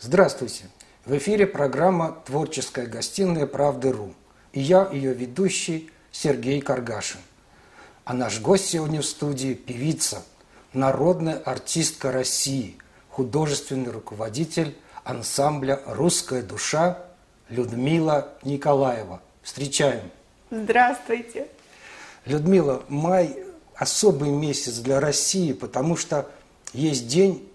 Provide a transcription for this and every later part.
Здравствуйте! В эфире программа «Творческая гостиная Правды.ру» и я, ее ведущий Сергей Каргашин. А наш гость сегодня в студии – певица, народная артистка России, художественный руководитель ансамбля «Русская душа» Людмила Николаева. Встречаем! Здравствуйте! Людмила, май – особый месяц для России, потому что есть день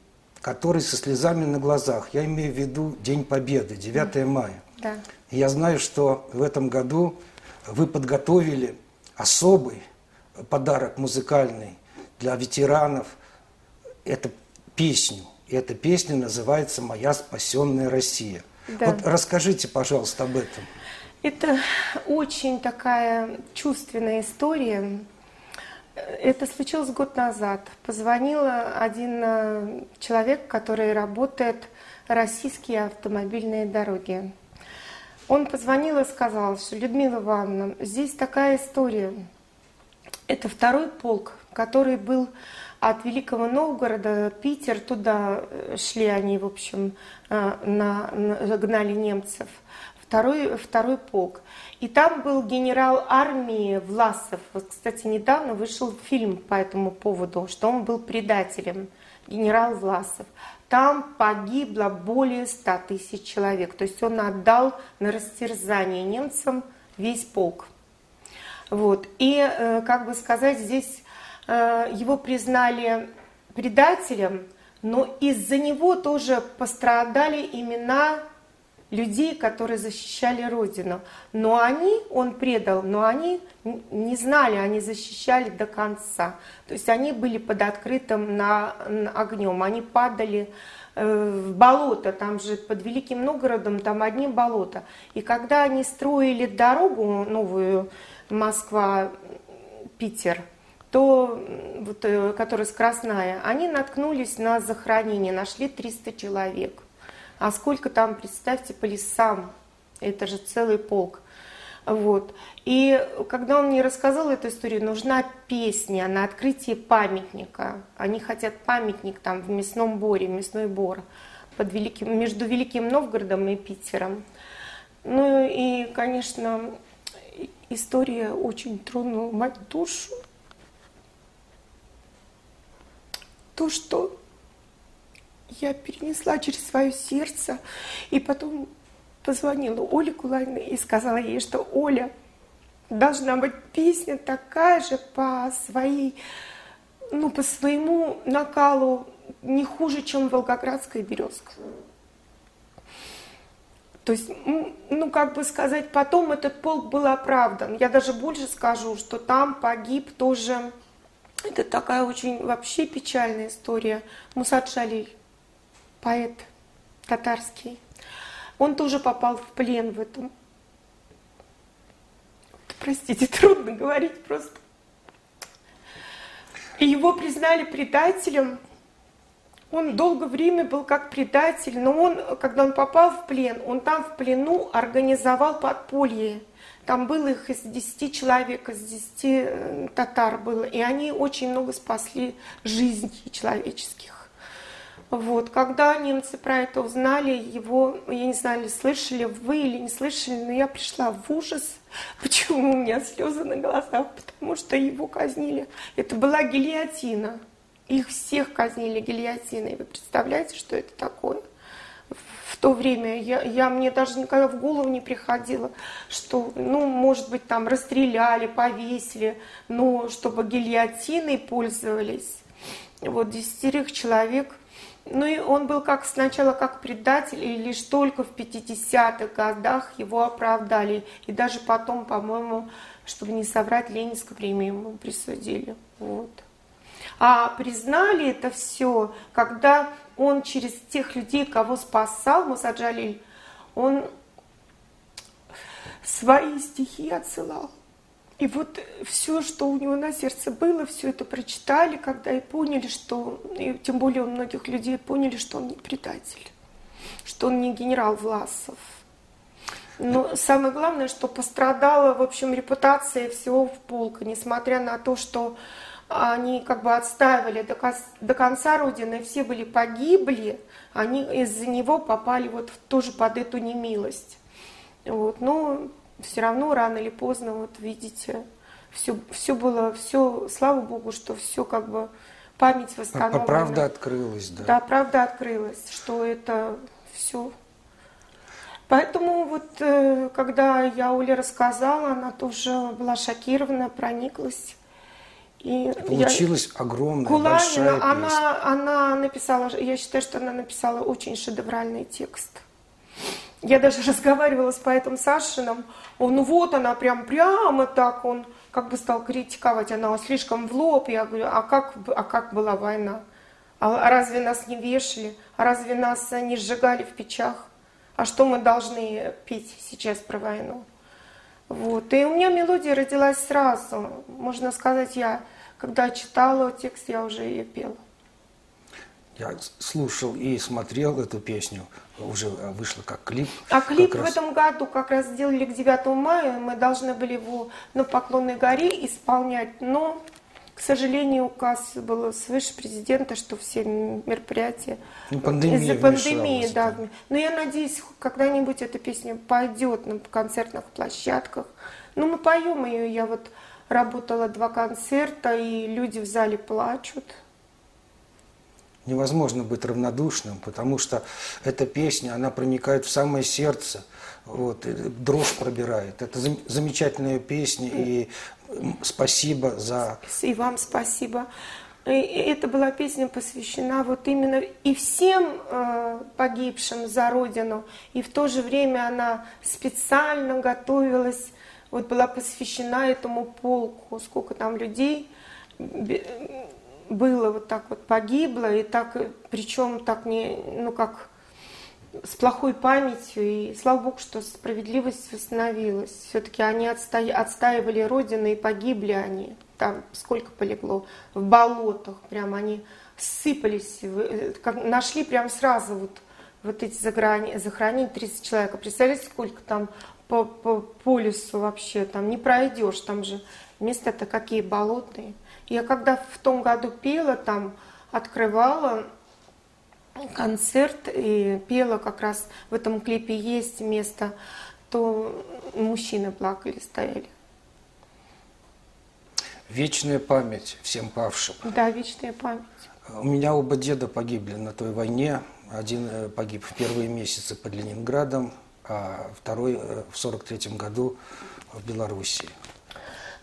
который со слезами на глазах. Я имею в виду День Победы, 9 мая. Да. Я знаю, что в этом году вы подготовили особый подарок музыкальный для ветеранов. Это песню. И эта песня называется «Моя спасенная Россия». Да. Вот расскажите, пожалуйста, об этом. Это очень такая чувственная история. Это случилось год назад. Позвонил один э, человек, который работает российские автомобильные дороги. Он позвонил и сказал, что Людмила Ивановна, здесь такая история. Это второй полк, который был от Великого Новгорода, Питер, туда э, шли они, в общем, э, на, на, гнали немцев. Второй, второй полк. И там был генерал армии Власов. Вот, кстати, недавно вышел фильм по этому поводу, что он был предателем, генерал Власов. Там погибло более 100 тысяч человек. То есть он отдал на растерзание немцам весь полк. Вот. И, э, как бы сказать, здесь э, его признали предателем, но из-за него тоже пострадали имена людей, которые защищали Родину. Но они, он предал, но они не знали, они защищали до конца. То есть они были под открытым на, на огнем, они падали э, в болото, там же под Великим Новгородом там одни болота. И когда они строили дорогу новую Москва-Питер, то, вот, э, которая скоростная, они наткнулись на захоронение, нашли 300 человек. А сколько там, представьте, по лесам, это же целый полк. Вот. И когда он мне рассказал эту историю, нужна песня на открытие памятника. Они хотят памятник там в мясном боре, мясной бор под Великим, между Великим Новгородом и Питером. Ну и, конечно, история очень тронула мою душу. То, что я перенесла через свое сердце. И потом позвонила Оле Кулайной и сказала ей, что Оля, должна быть песня такая же по своей, ну, по своему накалу, не хуже, чем Волгоградская березка. То есть, ну, как бы сказать, потом этот полк был оправдан. Я даже больше скажу, что там погиб тоже, это такая очень вообще печальная история, Мусад Шалиль поэт татарский, он тоже попал в плен в этом. Простите, трудно говорить просто. И его признали предателем. Он долгое время был как предатель, но он, когда он попал в плен, он там в плену организовал подполье. Там было их из 10 человек, из 10 э, татар было, и они очень много спасли жизней человеческих. Вот. Когда немцы про это узнали, его, я не знаю, слышали вы или не слышали, но я пришла в ужас. Почему у меня слезы на глазах? Потому что его казнили. Это была гильотина. Их всех казнили гильотиной. Вы представляете, что это такое? В то время я, я мне даже никогда в голову не приходило, что, ну, может быть, там расстреляли, повесили, но чтобы гильотиной пользовались. Вот десятерых человек ну и он был как сначала как предатель, и лишь только в 50-х годах его оправдали. И даже потом, по-моему, чтобы не соврать, Ленинскую премию ему присудили. Вот. А признали это все, когда он через тех людей, кого спасал Мусаджалиль, он свои стихи отсылал. И вот все, что у него на сердце было, все это прочитали, когда и поняли, что, и тем более у многих людей поняли, что он не предатель, что он не генерал Власов. Но самое главное, что пострадала, в общем, репутация всего в полка, несмотря на то, что они как бы отстаивали до, конца Родины, все были погибли, они из-за него попали вот тоже под эту немилость. Вот, но все равно рано или поздно, вот видите, все, все было, все, слава Богу, что все как бы память восстановлена. Правда открылась, да. Да, правда открылась, что это все. Поэтому вот, э, когда я Оле рассказала, она тоже была шокирована, прониклась. И Получилась я... огромная, Куланина, большая песня. Она, она написала, я считаю, что она написала очень шедевральный текст. Я даже разговаривала с поэтом Сашиным, он, ну вот она прям прямо так, он как бы стал критиковать, она слишком в лоб. Я говорю, а как, а как была война? А разве нас не вешали? А разве нас не сжигали в печах? А что мы должны петь сейчас про войну? Вот. И у меня мелодия родилась сразу. Можно сказать, я, когда читала текст, я уже ее пела. Я слушал и смотрел эту песню, уже вышла как клип. А клип в раз... этом году как раз сделали к 9 мая, мы должны были его на Поклонной горе исполнять, но, к сожалению, указ был свыше президента, что все мероприятия ну, из-за пандемии, да. Но я надеюсь, когда-нибудь эта песня пойдет на концертных площадках. Ну, мы поем ее, я вот работала два концерта, и люди в зале плачут невозможно быть равнодушным, потому что эта песня, она проникает в самое сердце, вот, дрожь пробирает. Это замечательная песня, и спасибо за... И вам спасибо. И это была песня посвящена вот именно и всем э, погибшим за Родину, и в то же время она специально готовилась, вот была посвящена этому полку, сколько там людей было вот так вот погибло, и так, причем так не, ну как, с плохой памятью, и слава богу, что справедливость восстановилась. Все-таки они отста... отстаивали Родину, и погибли они. Там сколько полегло? В болотах прям они сыпались, как, нашли прям сразу вот, вот эти захоронения, захоронения 30 человек. Представляете, сколько там по, по, по лесу вообще, там не пройдешь, там же места-то какие болотные. Я когда в том году пела там, открывала концерт и пела как раз в этом клипе есть место, то мужчины плакали, стояли. Вечная память всем павшим. Да, вечная память. У меня оба деда погибли на той войне. Один э, погиб в первые месяцы под Ленинградом, а второй э, в 43 году в Белоруссии.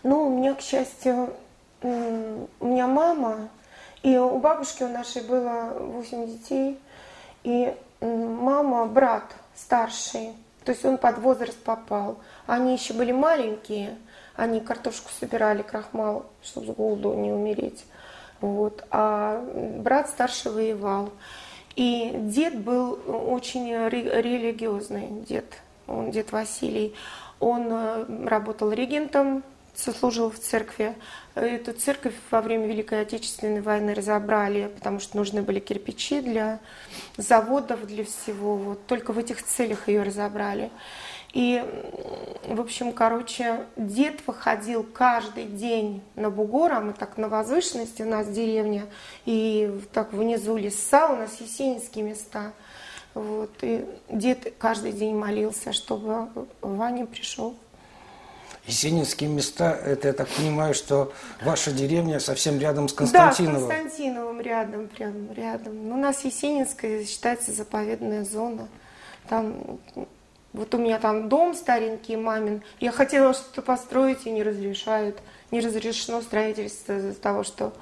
Ну, у меня, к счастью, у меня мама, и у бабушки у нашей было 8 детей, и мама, брат старший, то есть он под возраст попал. Они еще были маленькие, они картошку собирали, крахмал, чтобы с голоду не умереть. Вот. А брат старший воевал. И дед был очень религиозный, дед, он дед Василий. Он э, работал регентом служил в церкви. Эту церковь во время Великой Отечественной войны разобрали, потому что нужны были кирпичи для заводов, для всего. Вот только в этих целях ее разобрали. И, в общем, короче, дед выходил каждый день на бугор, а мы так на возвышенности, у нас деревня, и так внизу леса, у нас есенинские места. Вот, и дед каждый день молился, чтобы Ваня пришел. Есенинские места, это, я так понимаю, что ваша деревня совсем рядом с Константиновым. Да, с Константиновым рядом, прям рядом. Ну, у нас Есенинская считается заповедная зона. Там, вот у меня там дом старенький мамин. Я хотела что-то построить, и не разрешают. Не разрешено строительство из-за того, что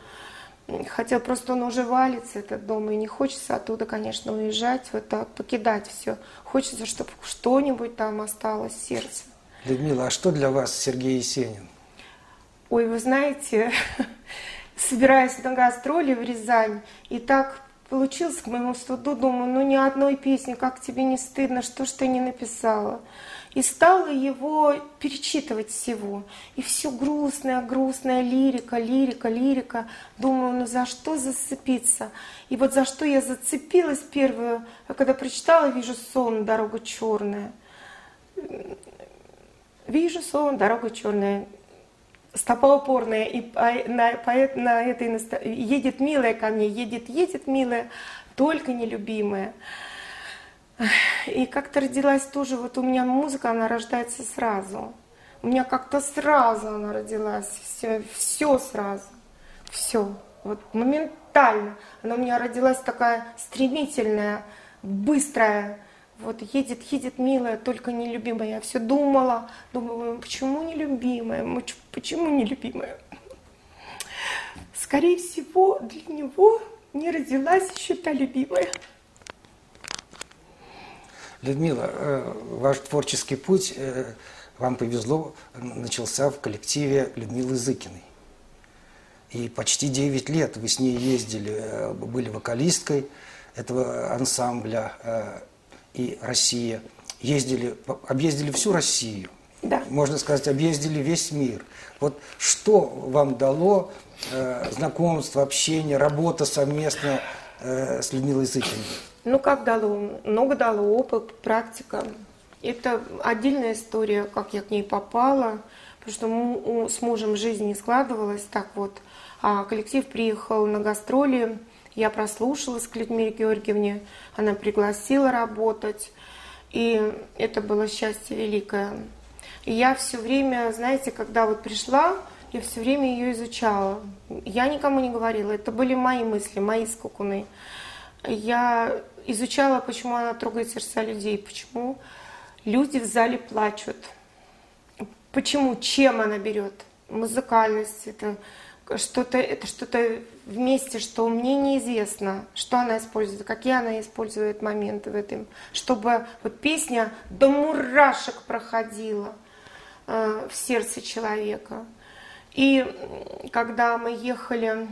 Хотя просто он уже валится, этот дом, и не хочется оттуда, конечно, уезжать, вот так, покидать все. Хочется, чтобы что-нибудь там осталось сердце. Людмила, а что для вас Сергей Есенин? Ой, вы знаете, собираясь на гастроли в Рязань, и так получилось к моему студу, думаю, ну ни одной песни, как тебе не стыдно, что ж ты не написала. И стала его перечитывать всего. И все грустная, грустная лирика, лирика, лирика. Думаю, ну за что зацепиться? И вот за что я зацепилась первую, когда прочитала «Вижу сон, дорога черная». Вижу сон, дорога черная. стопа упорная, и на, по, на этой едет милая ко мне, едет, едет милая, только нелюбимая. И как-то родилась тоже, вот у меня музыка, она рождается сразу. У меня как-то сразу она родилась, все, все сразу, все. Вот моментально. Она у меня родилась такая стремительная, быстрая, вот едет, едет милая, только нелюбимая. Я все думала, думала, почему нелюбимая, почему нелюбимая. Скорее всего, для него не родилась еще та любимая. Людмила, э, ваш творческий путь, э, вам повезло, начался в коллективе Людмилы Зыкиной. И почти 9 лет вы с ней ездили, э, были вокалисткой этого ансамбля и Россия. Ездили, объездили всю Россию. Да. Можно сказать, объездили весь мир. Вот что вам дало э, знакомство, общение, работа совместно э, с Людмилой Зыкиной? Ну, как дало? Много дало опыт, практика. Это отдельная история, как я к ней попала, потому что с мужем жизнь не складывалась так вот. А коллектив приехал на гастроли, я прослушалась к Людмиле Георгиевне, она пригласила работать, и это было счастье великое. И я все время, знаете, когда вот пришла, я все время ее изучала. Я никому не говорила, это были мои мысли, мои скукуны. Я изучала, почему она трогает сердца людей, почему люди в зале плачут, почему, чем она берет. Музыкальность, это что-то, это что-то вместе, что мне неизвестно, что она использует, какие она использует моменты в этом, чтобы вот песня до мурашек проходила э, в сердце человека. И когда мы ехали,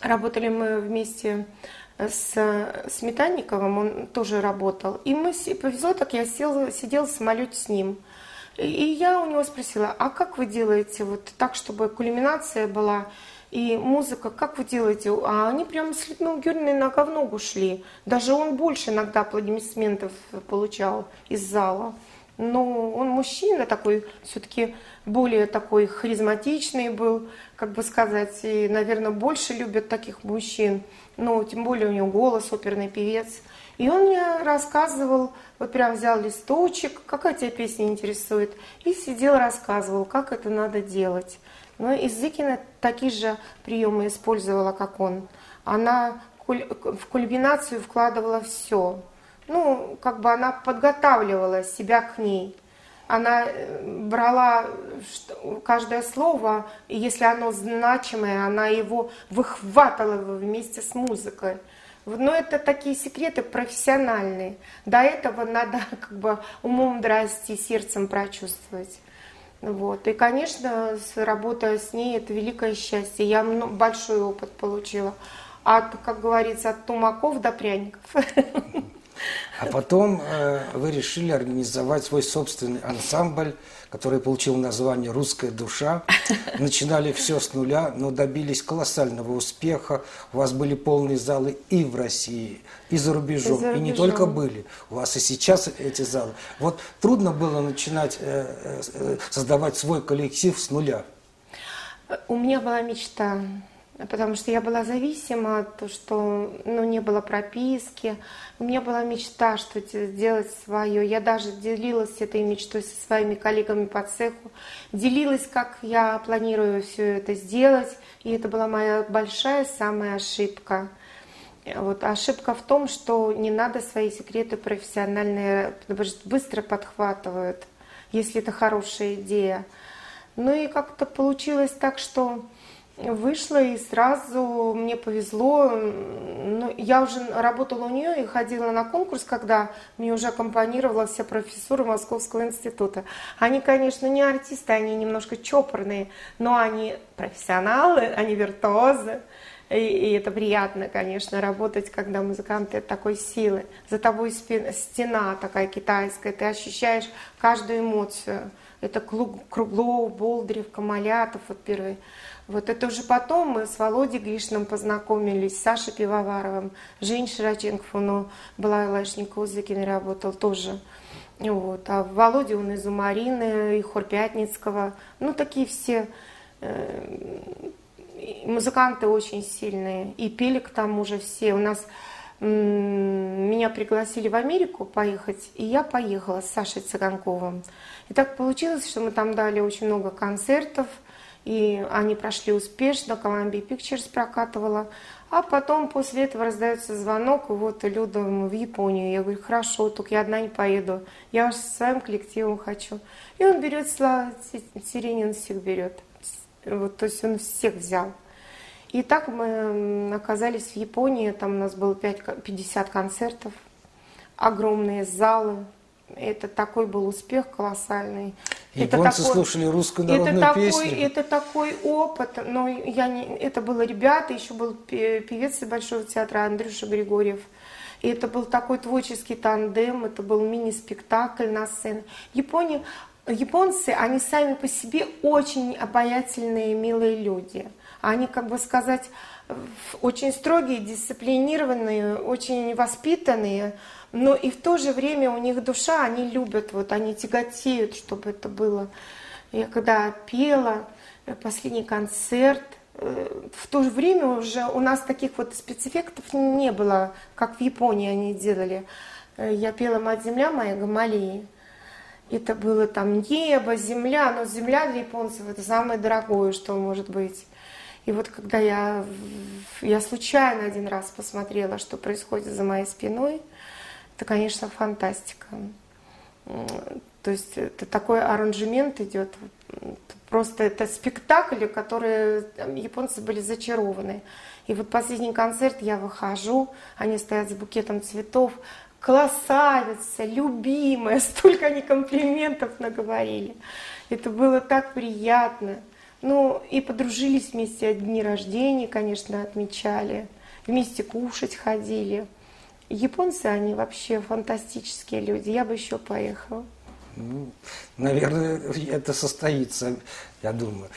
работали мы вместе с Сметанниковым, он тоже работал. И мы, повезло так, я сел, сидел в самолете с ним. И я у него спросила, а как вы делаете вот так, чтобы кульминация была и музыка, как вы делаете? А они прям с Людмилой Георгиевной нога в ногу шли. Даже он больше иногда аплодисментов получал из зала. Но он мужчина такой, все-таки более такой харизматичный был, как бы сказать, и, наверное, больше любят таких мужчин ну, тем более у него голос, оперный певец. И он мне рассказывал, вот прям взял листочек, какая тебя песня интересует, и сидел рассказывал, как это надо делать. Ну, и Зыкина такие же приемы использовала, как он. Она в кульминацию вкладывала все. Ну, как бы она подготавливала себя к ней она э, брала каждое слово, и если оно значимое, она его выхватывала вместе с музыкой. Но это такие секреты профессиональные. До этого надо как бы умом драсти, сердцем прочувствовать. Вот. И, конечно, работая с ней, это великое счастье. Я большой опыт получила. От, как говорится, от тумаков до пряников. А потом э, вы решили организовать свой собственный ансамбль, который получил название «Русская душа». Начинали все с нуля, но добились колоссального успеха. У вас были полные залы и в России, и за рубежом. И, за рубежом. и не только были. У вас и сейчас эти залы. Вот трудно было начинать э, э, создавать свой коллектив с нуля. У меня была мечта потому что я была зависима, то, что ну, не было прописки. У меня была мечта что-то сделать свое. Я даже делилась этой мечтой со своими коллегами по цеху, делилась, как я планирую все это сделать. И это была моя большая самая ошибка. Вот ошибка в том, что не надо свои секреты профессиональные быстро подхватывают, если это хорошая идея. Ну и как-то получилось так, что вышла и сразу мне повезло. Ну, я уже работала у нее и ходила на конкурс, когда мне уже аккомпанировала вся профессура Московского института. Они, конечно, не артисты, они немножко чопорные, но они профессионалы, они виртуозы. И, и это приятно, конечно, работать, когда музыканты такой силы. За тобой стена такая китайская, ты ощущаешь каждую эмоцию. Это Круглов, Болдырев, Камалятов, вот первые вот это уже потом мы с Володей Гришным познакомились, с Сашей Пивоваровым, Жень Широченков, он была Лашникова, Зыкин работал тоже. Вот. А Володя, он из Умарины, и Хор Пятницкого. Ну, такие все э, музыканты очень сильные. И пели к тому же все. У нас меня пригласили в Америку поехать, и я поехала с Сашей Цыганковым. И так получилось, что мы там дали очень много концертов, и они прошли успешно, Columbia Pictures прокатывала. А потом после этого раздается звонок, и вот Люда в Японию. Я говорю, хорошо, только я одна не поеду. Я со своим коллективом хочу. И он берет, Сиренин всех берет. Вот, то есть он всех взял. И так мы оказались в Японии, там у нас было 5, 50 концертов, огромные залы. Это такой был успех колоссальный. Японцы это такой, слушали русскую народную это песню. Такой, это такой опыт. Но я не, это было ребята, еще был певец Большого театра Андрюша Григорьев. И это был такой творческий тандем, это был мини-спектакль на сцене. Япония, японцы, они сами по себе очень обаятельные, милые люди. Они, как бы сказать, очень строгие, дисциплинированные, очень воспитанные, но и в то же время у них душа, они любят, вот они тяготеют, чтобы это было. Я когда пела э, последний концерт, э, в то же время уже у нас таких вот спецэффектов не было, как в Японии они делали. Э, я пела «Мать земля моя» Гамалии. Это было там небо, земля, но земля для японцев это самое дорогое, что может быть. И вот когда я, я случайно один раз посмотрела, что происходит за моей спиной, это, конечно, фантастика. То есть это такой аранжемент идет. Просто это спектакль, которые японцы были зачарованы. И вот последний концерт я выхожу, они стоят с букетом цветов, красавица, любимая, столько они комплиментов наговорили. Это было так приятно. Ну, и подружились вместе, дни рождения, конечно, отмечали, вместе кушать ходили. Японцы, они вообще фантастические люди, я бы еще поехала. Ну, наверное, это состоится, я думаю.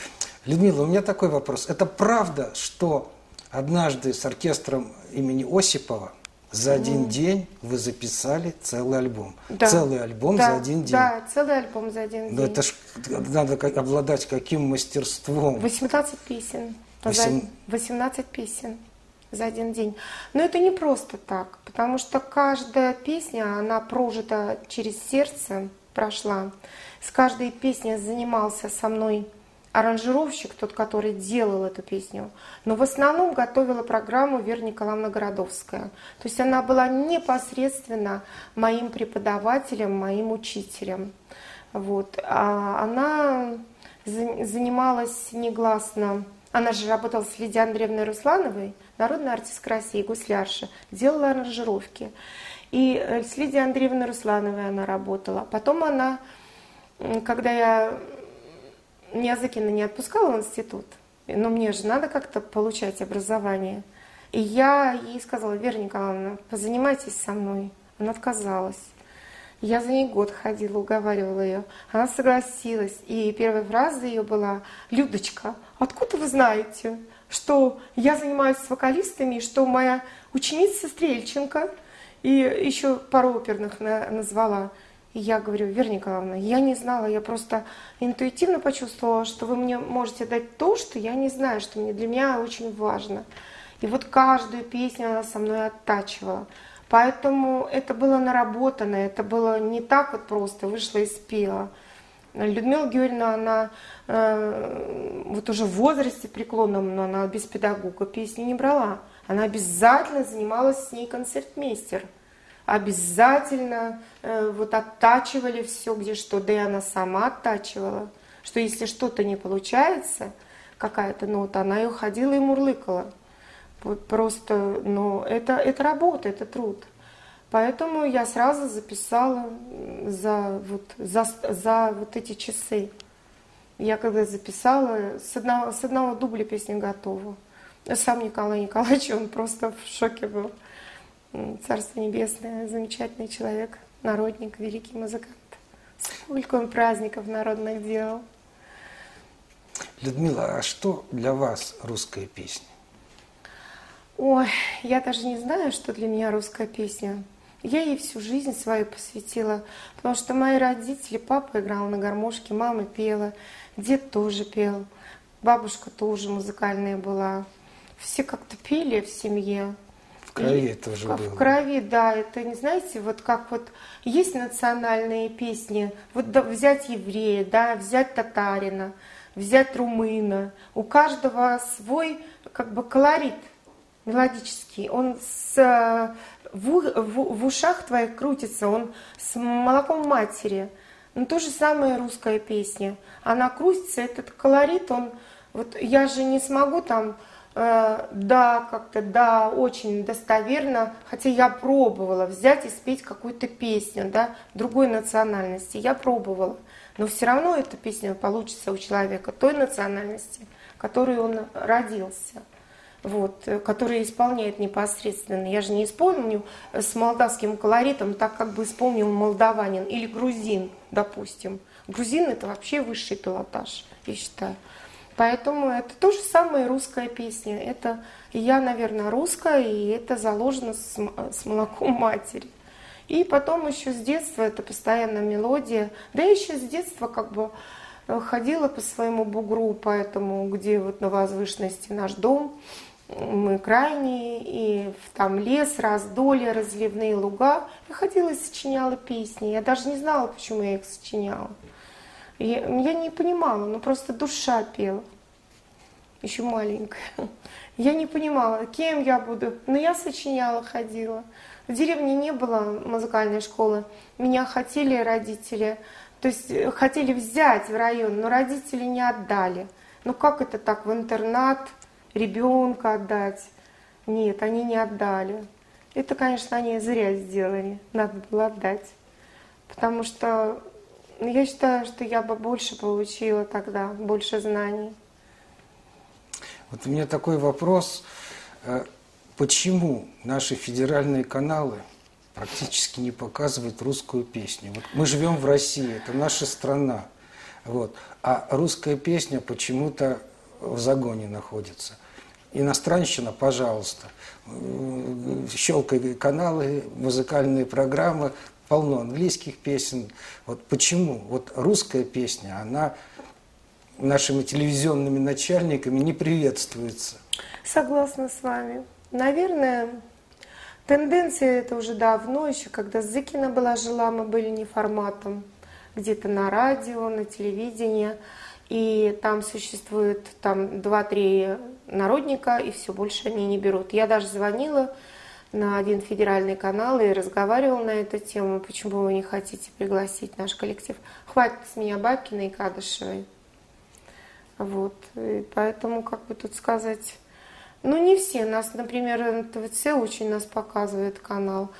Людмила, у меня такой вопрос. Это правда, что однажды с оркестром имени Осипова за один mm. день вы записали целый альбом. Да. Целый альбом да. за один день. Да, целый альбом за один Но день. это ж надо обладать каким мастерством. 18 песен. 8... 18 песен за один день. Но это не просто так, потому что каждая песня, она прожита через сердце, прошла. С каждой песней занимался со мной аранжировщик, тот, который делал эту песню, но в основном готовила программу Вера Николаевна Городовская. То есть она была непосредственно моим преподавателем, моим учителем. Вот. А она занималась негласно, она же работала с Лидией Андреевной Руслановой, народная артистка России, гуслярша, делала аранжировки. И э, с Лидией Андреевной Руслановой она работала. Потом она, когда я Миязакина не отпускала в институт, но мне же надо как-то получать образование. И я ей сказала, Вера Николаевна, позанимайтесь со мной. Она отказалась. Я за ней год ходила, уговаривала ее. Она согласилась. И первая фраза ее была, Людочка, откуда вы знаете, что я занимаюсь с вокалистами, что моя ученица Стрельченко, и еще пару оперных назвала, и я говорю, Вера Николаевна, я не знала, я просто интуитивно почувствовала, что вы мне можете дать то, что я не знаю, что мне, для меня очень важно. И вот каждую песню она со мной оттачивала. Поэтому это было наработано, это было не так вот просто, вышла и спела. Людмила Георгиевна, она э, вот уже в возрасте преклонном, но она без педагога песни не брала. Она обязательно занималась с ней концертмейстер обязательно э, вот оттачивали все, где что, да и она сама оттачивала, что если что-то не получается, какая-то нота, она ее ходила и мурлыкала. Вот просто, ну, это, это работа, это труд. Поэтому я сразу записала за вот, за, за вот эти часы. Я когда записала, с одного, с одного дубля песня готова. Сам Николай Николаевич, он просто в шоке был. Царство Небесное, замечательный человек, народник, великий музыкант. Сколько он праздников народных делал. Людмила, а что для вас русская песня? Ой, я даже не знаю, что для меня русская песня. Я ей всю жизнь свою посвятила, потому что мои родители, папа играл на гармошке, мама пела, дед тоже пел, бабушка тоже музыкальная была. Все как-то пели в семье. В крови и, тоже в было. В крови, да. Это, не знаете, вот как вот есть национальные песни, вот да, взять еврея, да, взять татарина, взять румына. У каждого свой как бы колорит мелодический. Он с в, в, в ушах твоих крутится, он с молоком матери. Ну, то же самое русская песня. Она крутится, этот колорит, он... Вот я же не смогу там, э, да, как-то, да, очень достоверно, хотя я пробовала взять и спеть какую-то песню, да, другой национальности. Я пробовала. Но все равно эта песня получится у человека той национальности, которой он родился вот, э, который исполняет непосредственно. Я же не исполню с молдавским колоритом так, как бы исполнил молдаванин или грузин, допустим. Грузин это вообще высший пилотаж, я считаю. Поэтому это то же самое русская песня. Это я, наверное, русская, и это заложено с, с молоком матери. И потом еще с детства это постоянно мелодия. Да еще с детства как бы э, ходила по своему бугру, поэтому где вот на возвышенности наш дом, мы крайние, и там лес, раздолье, разливные луга. Я ходила и сочиняла песни. Я даже не знала, почему я их сочиняла. Я, я не понимала, ну просто душа пела. Еще маленькая. Я не понимала, кем я буду. Но я сочиняла, ходила. В деревне не было музыкальной школы. Меня хотели родители, то есть э, хотели взять в район, но родители не отдали. Ну как это так, в интернат – ребенка отдать. Нет, они не отдали. Это, конечно, они зря сделали. Надо было отдать. Потому что ну, я считаю, что я бы больше получила тогда, больше знаний. Вот у меня такой вопрос. Э, почему наши федеральные каналы практически не показывают русскую песню? Вот мы живем в России, это наша страна. Вот. А русская песня почему-то в загоне находится. Иностранщина, пожалуйста. Щелкай каналы, музыкальные программы, полно английских песен. Вот почему? Вот русская песня, она нашими телевизионными начальниками не приветствуется. Согласна с вами. Наверное, тенденция это уже давно, еще когда Зыкина была жила, мы были не форматом, где-то на радио, на телевидении и там существует там 2-3 народника, и все, больше они не берут. Я даже звонила на один федеральный канал и разговаривала на эту тему, почему вы не хотите пригласить наш коллектив. Хватит с меня Бабкиной и Кадышевой. Вот, и поэтому, как бы тут сказать, ну не все, нас, например, ТВЦ очень нас показывает канал,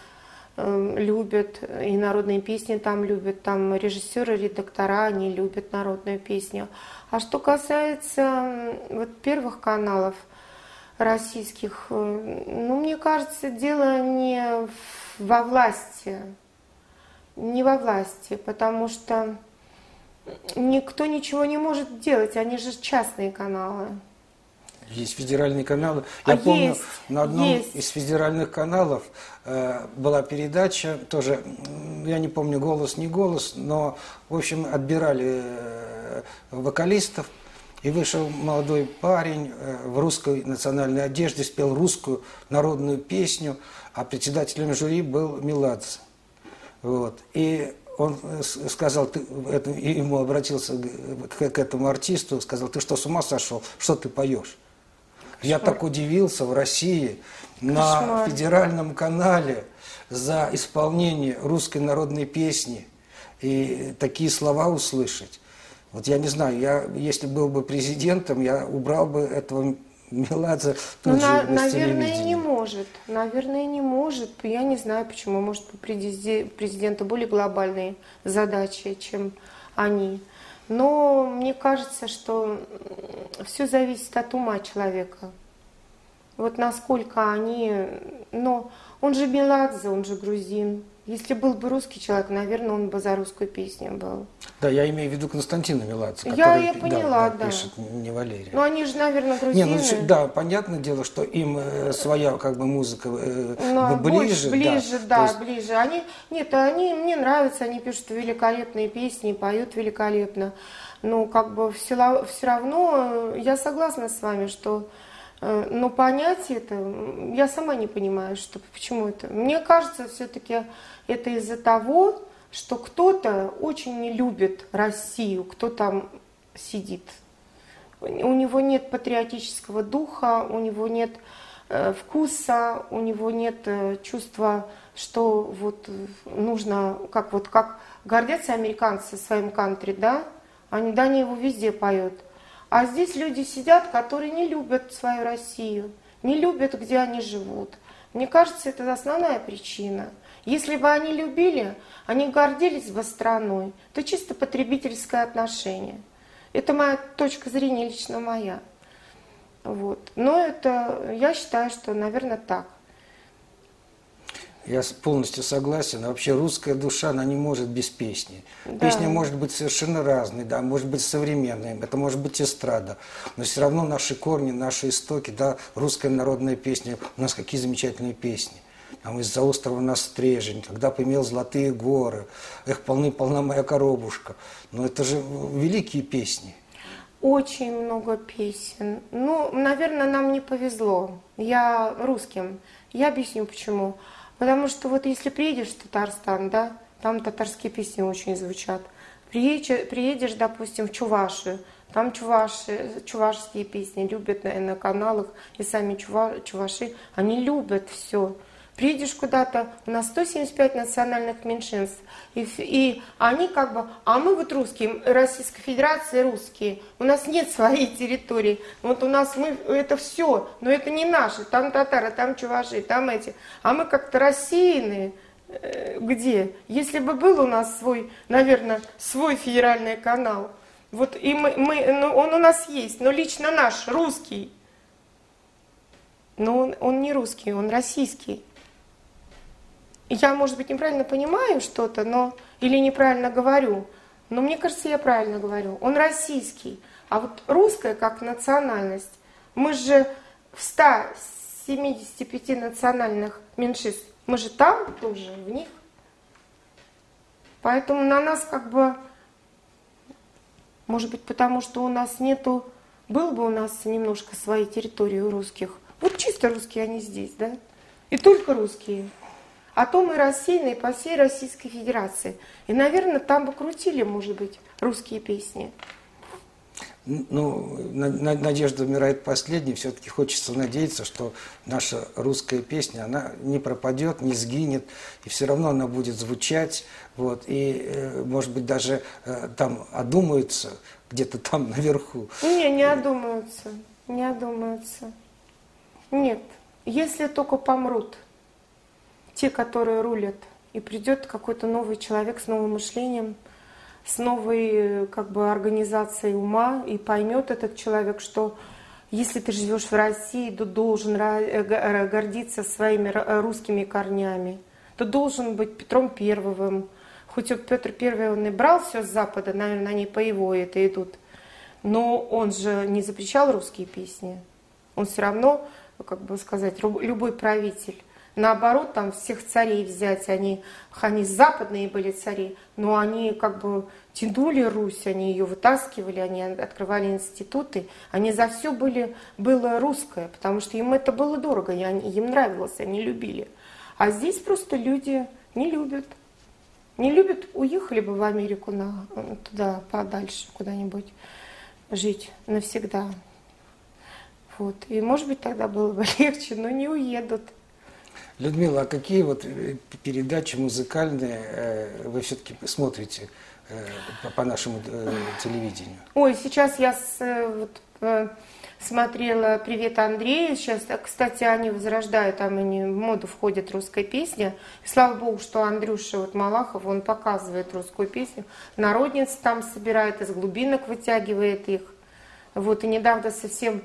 любят, и народные песни там любят, там режиссеры, редактора, они любят народную песню. А что касается вот первых каналов российских, э, ну, мне кажется, дело не во власти, не во власти, потому что никто ничего не может делать, они же частные каналы. Есть федеральные каналы. Я а помню, есть, на одном есть. из федеральных каналов э, была передача, тоже, я не помню, голос, не голос, но, в общем, отбирали э, вокалистов, и вышел молодой парень э, в русской национальной одежде, спел русскую народную песню, а председателем жюри был Меладзе. Вот. И он э, сказал, ты, это, ему обратился к, к этому артисту, сказал, ты что, с ума сошел? Что ты поешь? Я так удивился в России на федеральном канале за исполнение русской народной песни и такие слова услышать. Вот я не знаю, я, если был бы президентом, я убрал бы этого Меладзе тут ну, же на, Наверное, не может. Наверное, не может. Я не знаю, почему. Может, у президента более глобальные задачи, чем они. Но мне кажется, что все зависит от ума человека. Вот насколько они... Но он же Меладзе, он же грузин. Если был бы русский человек, наверное, он бы за русскую песню был. Да, я имею в виду Константина Меладзе, Я- который я да, поняла, да, да. пишет, не Валерий. Ну, они же, наверное, Не, грузины. ну всё- да, понятное дело, что им э, своя как бы музыка э, Но б- больше, ближе, ближе, То да, есть ближе. Они, нет, они мне нравятся, они пишут великолепные песни, поют великолепно. Но как бы все, все равно э, я согласна с вами, что но понять это, я сама не понимаю, что, почему это. Мне кажется, все-таки это из-за того, что кто-то очень не любит Россию, кто там сидит. У него нет патриотического духа, у него нет э, вкуса, у него нет э, чувства, что вот э, нужно, как вот как гордятся американцы своим кантри, да? Они, да, они его везде поют. А здесь люди сидят, которые не любят свою Россию, не любят, где они живут. Мне кажется, это основная причина. Если бы они любили, они гордились бы страной, то чисто потребительское отношение. Это моя точка зрения, лично моя. Вот. Но это, я считаю, что, наверное, так. Я полностью согласен. Вообще русская душа, она не может без песни. Да. Песня может быть совершенно разной, да, может быть современной, это может быть эстрада. Но все равно наши корни, наши истоки, да, русская народная песня, у нас какие замечательные песни. Там из-за острова на стрежень, когда поимел золотые горы, эх, полны-полна моя коробушка. Но это же великие песни. Очень много песен. Ну, наверное, нам не повезло. Я русским. Я объясню почему. Потому что вот если приедешь в Татарстан, да, там татарские песни очень звучат. Приедешь, приедешь допустим, в Чувашию, там чуваши, чувашские песни любят на, на каналах, и сами чува, чуваши, они любят все. Приедешь куда-то, у нас 175 национальных меньшинств, и, и они как бы, а мы вот русские, Российская Федерация русские, у нас нет своей территории, вот у нас мы, это все, но это не наши, там татары, там чуваши, там эти, а мы как-то рассеянные, Э, где? Если бы был у нас свой, наверное, свой федеральный канал, вот и мы, мы ну, он у нас есть, но лично наш, русский, но он, он не русский, он российский. Я, может быть, неправильно понимаю что-то, но или неправильно говорю, но мне кажется, я правильно говорю. Он российский. А вот русская как национальность, мы же в 175 национальных меньшинств, мы же там тоже, в них. Поэтому на нас как бы, может быть, потому что у нас нету, был бы у нас немножко своей территории у русских. Вот чисто русские они здесь, да? И только русские. А то мы рассеянные по всей Российской Федерации. И, наверное, там бы крутили, может быть, русские песни. Ну, на- на- надежда умирает последней. Все-таки хочется надеяться, что наша русская песня, она не пропадет, не сгинет, и все равно она будет звучать. Вот, и, э, может быть, даже э, там одумаются, где-то там наверху. Не, не одумаются, не одумаются. Нет, если только помрут те, которые рулят, и придет какой-то новый человек с новым мышлением, с новой как бы организацией ума, и поймет этот человек, что если ты живешь в России, то должен э, э, гордиться своими э, русскими корнями. Ты должен быть Петром Первым. Хоть Петр Первый он и брал все с Запада, наверное, они по его это идут. Но он же не запрещал русские песни. Он все равно, как бы сказать, любой правитель. Наоборот, там всех царей взять, они, они западные были цари, но они как бы тянули Русь, они ее вытаскивали, они открывали институты, они за все были, было русское, потому что им это было дорого, и они- им нравилось, они любили. А здесь просто люди не любят. Не любят, уехали бы в Америку на, туда подальше куда-нибудь жить навсегда. Вот. И может быть тогда было бы легче, но не уедут. Людмила, а какие вот э, передачи музыкальные э, вы все-таки смотрите э, по- нашему телевидению? Ой, сейчас я с, вот, смотрела «Привет, Андрей». Сейчас, кстати, они возрождают, там они, в моду входит русская песня. И слава богу, что Андрюша вот Малахов, он показывает русскую песню. Народниц там собирает, из глубинок вытягивает их. Вот, и недавно совсем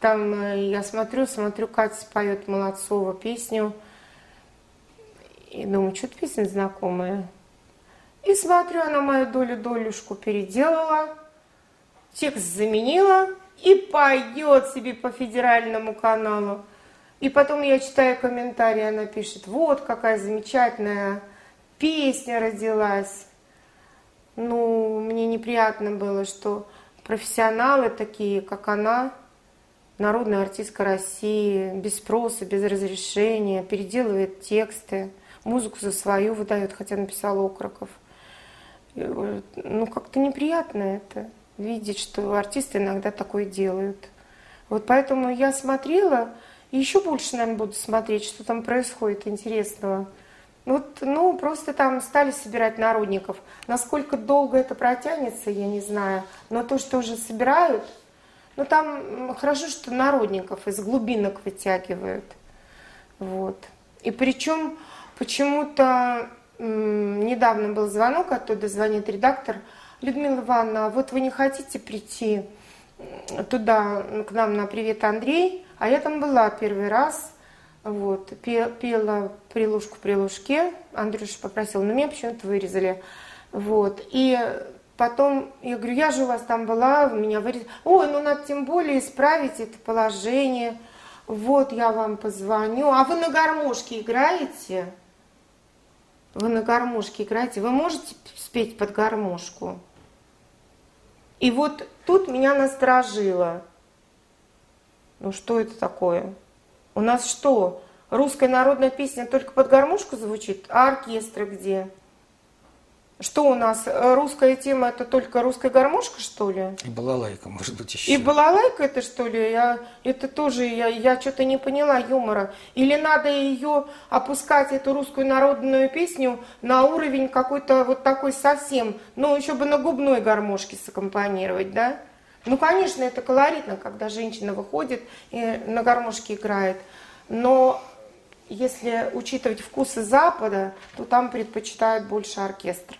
там я смотрю, смотрю, Катя поет Молодцова песню. И думаю, что-то песня знакомая. И смотрю, она мою долю-долюшку переделала, текст заменила и поет себе по федеральному каналу. И потом я читаю комментарии, она пишет, вот какая замечательная песня родилась. Ну, мне неприятно было, что профессионалы такие, как она, народная артистка России, без спроса, без разрешения, переделывает тексты, музыку за свою выдает, хотя написала Окроков. Ну, как-то неприятно это, видеть, что артисты иногда такое делают. Вот поэтому я смотрела, и еще больше, наверное, буду смотреть, что там происходит интересного. Вот, ну, просто там стали собирать народников. Насколько долго это протянется, я не знаю. Но то, что уже собирают, ну, там хорошо, что народников из глубинок вытягивают. Вот. И причем почему-то недавно был звонок, оттуда звонит редактор. Людмила Ивановна, а вот вы не хотите прийти туда, к нам на «Привет, Андрей», а я там была первый раз, вот, пела «Прилушку при лужке», Андрюша попросил, но меня почему-то вырезали, вот, и потом, я говорю, я же у вас там была, меня вырезали, ой, ну надо тем более исправить это положение, вот, я вам позвоню, а вы на гармошке играете? Вы на гармошке играете, вы можете спеть под гармошку? И вот тут меня насторожило. Ну что это такое? У нас что, русская народная песня только под гармошку звучит, а оркестры где? Что у нас, э, русская тема это только русская гармошка, что ли? И балалайка, может быть, еще. И балалайка это что ли? Я, это тоже, я, я что-то не поняла юмора. Или надо ее опускать, эту русскую народную песню, на уровень какой-то вот такой совсем, ну, еще бы на губной гармошке саккомпанировать, да? Ну, конечно, это колоритно, когда женщина выходит и на гармошке играет. Но если учитывать вкусы Запада, то там предпочитают больше оркестр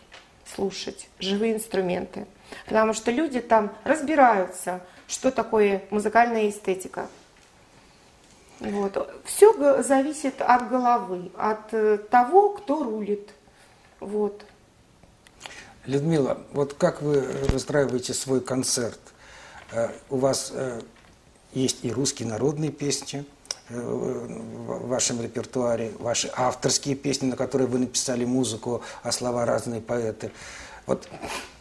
слушать, живые инструменты. Потому что люди там разбираются, что такое музыкальная эстетика. Вот. Все зависит от головы, от э, того, кто рулит. Вот. Людмила, вот как вы выстраиваете свой концерт? Э, у вас э, есть и русские народные песни в вашем репертуаре, ваши авторские песни, на которые вы написали музыку, а слова разные поэты. Вот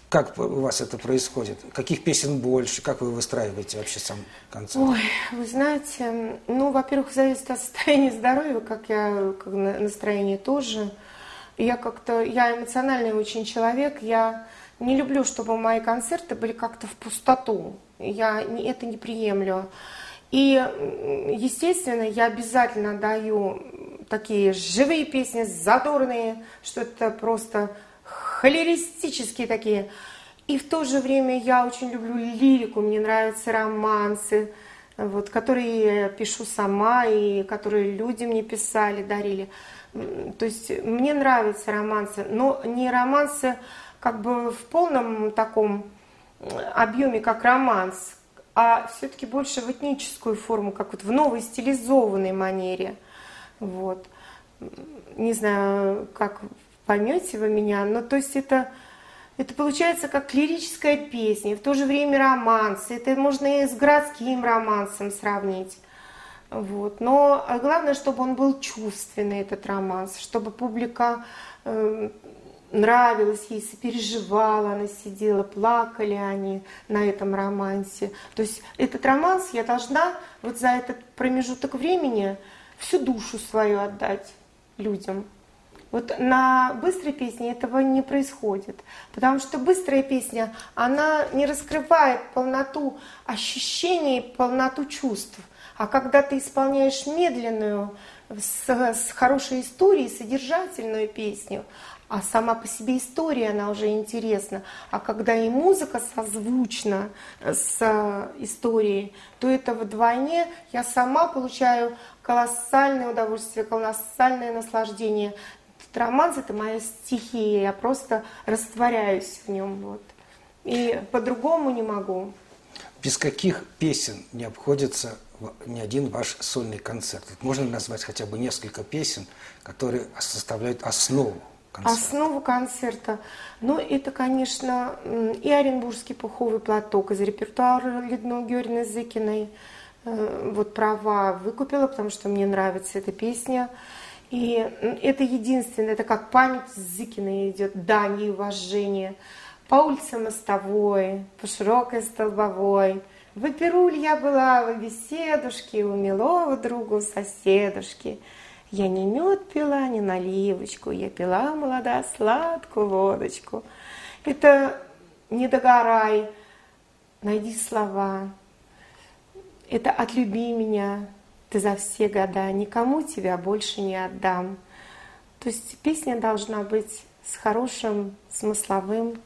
как у вас это происходит? Каких песен больше? Как вы выстраиваете вообще сам концерт? Ой, вы знаете, ну, во-первых, зависит от состояния здоровья, как я, как настроение тоже. Я как-то, я эмоциональный очень человек, я не люблю, чтобы мои концерты были как-то в пустоту. Я это не приемлю. И, естественно, я обязательно даю такие живые песни, задорные, что это просто холеристические такие. И в то же время я очень люблю лирику, мне нравятся романсы, вот, которые я пишу сама и которые люди мне писали, дарили. То есть мне нравятся романсы, но не романсы как бы в полном таком объеме, как романс, а все-таки больше в этническую форму, как вот в новой стилизованной манере. Вот. Не знаю, как поймете вы меня, но то есть это, это получается как лирическая песня, в то же время романс. Это можно и с городским романсом сравнить. Вот. Но главное, чтобы он был чувственный, этот романс, чтобы публика э, нравилось ей, сопереживала, она сидела, плакали они на этом романсе. То есть этот романс я должна вот за этот промежуток времени всю душу свою отдать людям. Вот на быстрой песне этого не происходит, потому что быстрая песня, она не раскрывает полноту ощущений, полноту чувств. А когда ты исполняешь медленную, с, с хорошей историей, содержательную песню, а сама по себе история, она уже интересна. А когда и музыка созвучна с э, историей, то это вдвойне я сама получаю колоссальное удовольствие, колоссальное наслаждение. Этот романс – это моя стихия, я просто растворяюсь в нем. Вот. И по-другому не могу. без каких песен не обходится ни один ваш сольный концерт? Можно назвать хотя бы несколько песен, которые составляют основу концерта? Основу концерта. Ну, это, конечно, и Оренбургский пуховый платок из репертуара Людмилы Георгиевны Зыкиной. Э, вот права выкупила, потому что мне нравится эта песня. И это единственное, это как память Зыкиной идет, дань и уважение. По улице Мостовой, по широкой Столбовой. В Эпируль я была в беседушке, у милого друга, соседушки. Я не мед пила, не наливочку, я пила, молода, сладкую водочку. Это не догорай, найди слова. Это отлюби меня, ты за все года, никому тебя больше не отдам. То есть песня должна быть с хорошим смысловым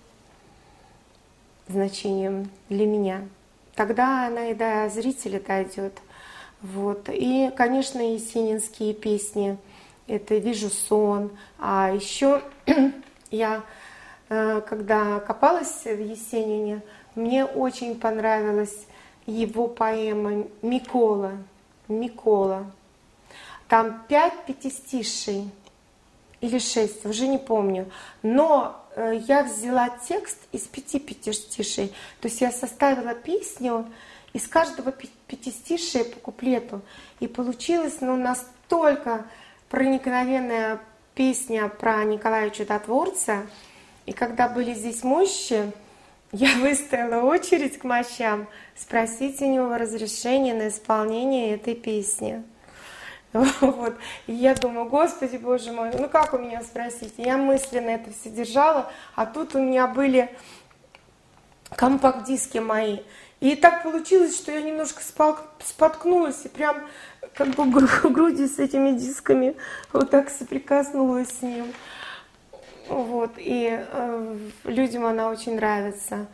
значением для меня. Тогда она и до зрителя дойдет. Вот. И, конечно, есенинские песни. Это «Вижу сон». А еще я, э, когда копалась в Есенине, мне очень понравилась его поэма «Микола». Микола. Там пять пятистишей или шесть, уже не помню. Но э, я взяла текст из пяти пятистишей. То есть я составила песню из каждого пятистишия по куплету. И получилась ну, настолько проникновенная песня про Николая Чудотворца. И когда были здесь мощи, я выстояла очередь к мощам спросить у него разрешение на исполнение этой песни. Вот. И я думаю, Господи Боже мой, ну как у меня спросить? Я мысленно это все держала, а тут у меня были компакт-диски мои. И так получилось, что я немножко споткнулась и прям как бы грудью с этими дисками вот так соприкоснулась с ним. Вот, и э, людям она очень нравится.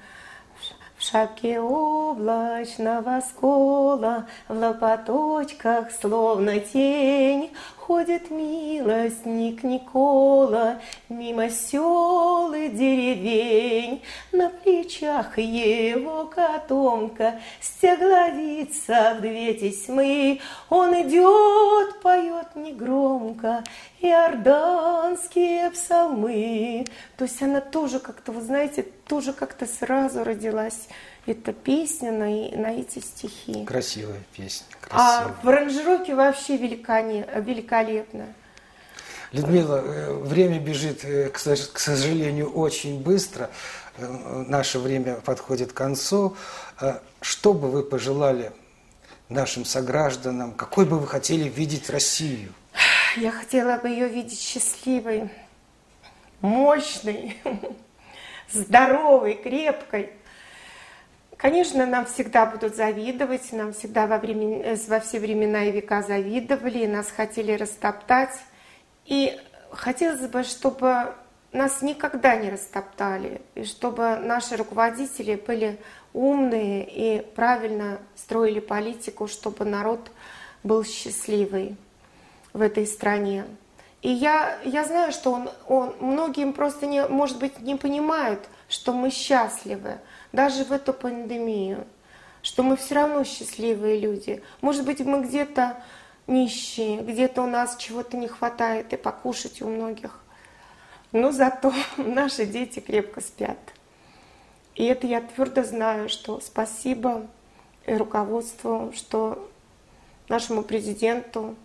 В шапке облачного скола, в лопаточках словно тень, Ходит милостник Никола Мимо сел и деревень. На плечах его котомка Стегловица в две тесьмы. Он идет, поет негромко Иорданские псалмы. То есть она тоже как-то, вы знаете, тоже как-то сразу родилась эта песня на, на эти стихи. Красивая песня. А красивая. А в аранжировке вообще великолепно. Людмила, э, время бежит, э, к сожалению, очень быстро. Э, наше время подходит к концу. Что бы вы пожелали нашим согражданам? Какой бы вы хотели видеть Россию? Я хотела бы ее видеть счастливой, мощной, здоровой, крепкой. Конечно, нам всегда будут завидовать, нам всегда во, времен, э, во все времена и века завидовали, нас хотели растоптать. И хотелось бы, чтобы нас никогда не растоптали, и чтобы наши руководители были умные и правильно строили политику, чтобы народ был счастливый в этой стране. И я, я знаю, что он, он, многим просто, не, может быть, не понимают, что мы счастливы даже в эту пандемию, что мы все равно счастливые люди. Может быть, мы где-то нищие, где-то у нас чего-то не хватает и покушать у многих. Но зато наши дети крепко спят. И это я твердо знаю, что спасибо руководству, что нашему президенту,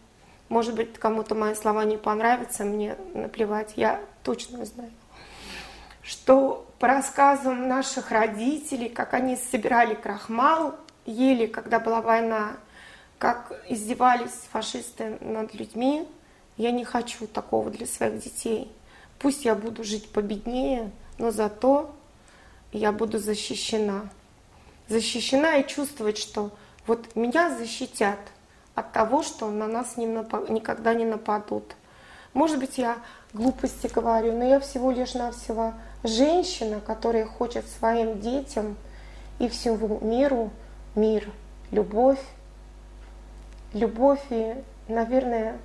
может быть, кому-то мои слова не понравятся, мне наплевать, я точно знаю, что по рассказам наших родителей, как они собирали крахмал, ели, когда была война, как издевались фашисты над людьми. Я не хочу такого для своих детей. Пусть я буду жить победнее, но зато я буду защищена. Защищена и чувствовать, что вот меня защитят от того, что на нас не напа- никогда не нападут. Может быть, я глупости говорю, но я всего лишь навсего женщина, которая хочет своим детям и всему миру мир, любовь, любовь и, наверное,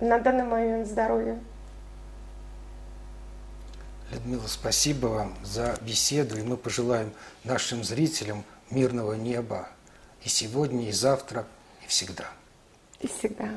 на данный момент здоровье. Людмила, спасибо вам за беседу, и мы пожелаем нашим зрителям мирного неба и сегодня, и завтра, и всегда. И всегда.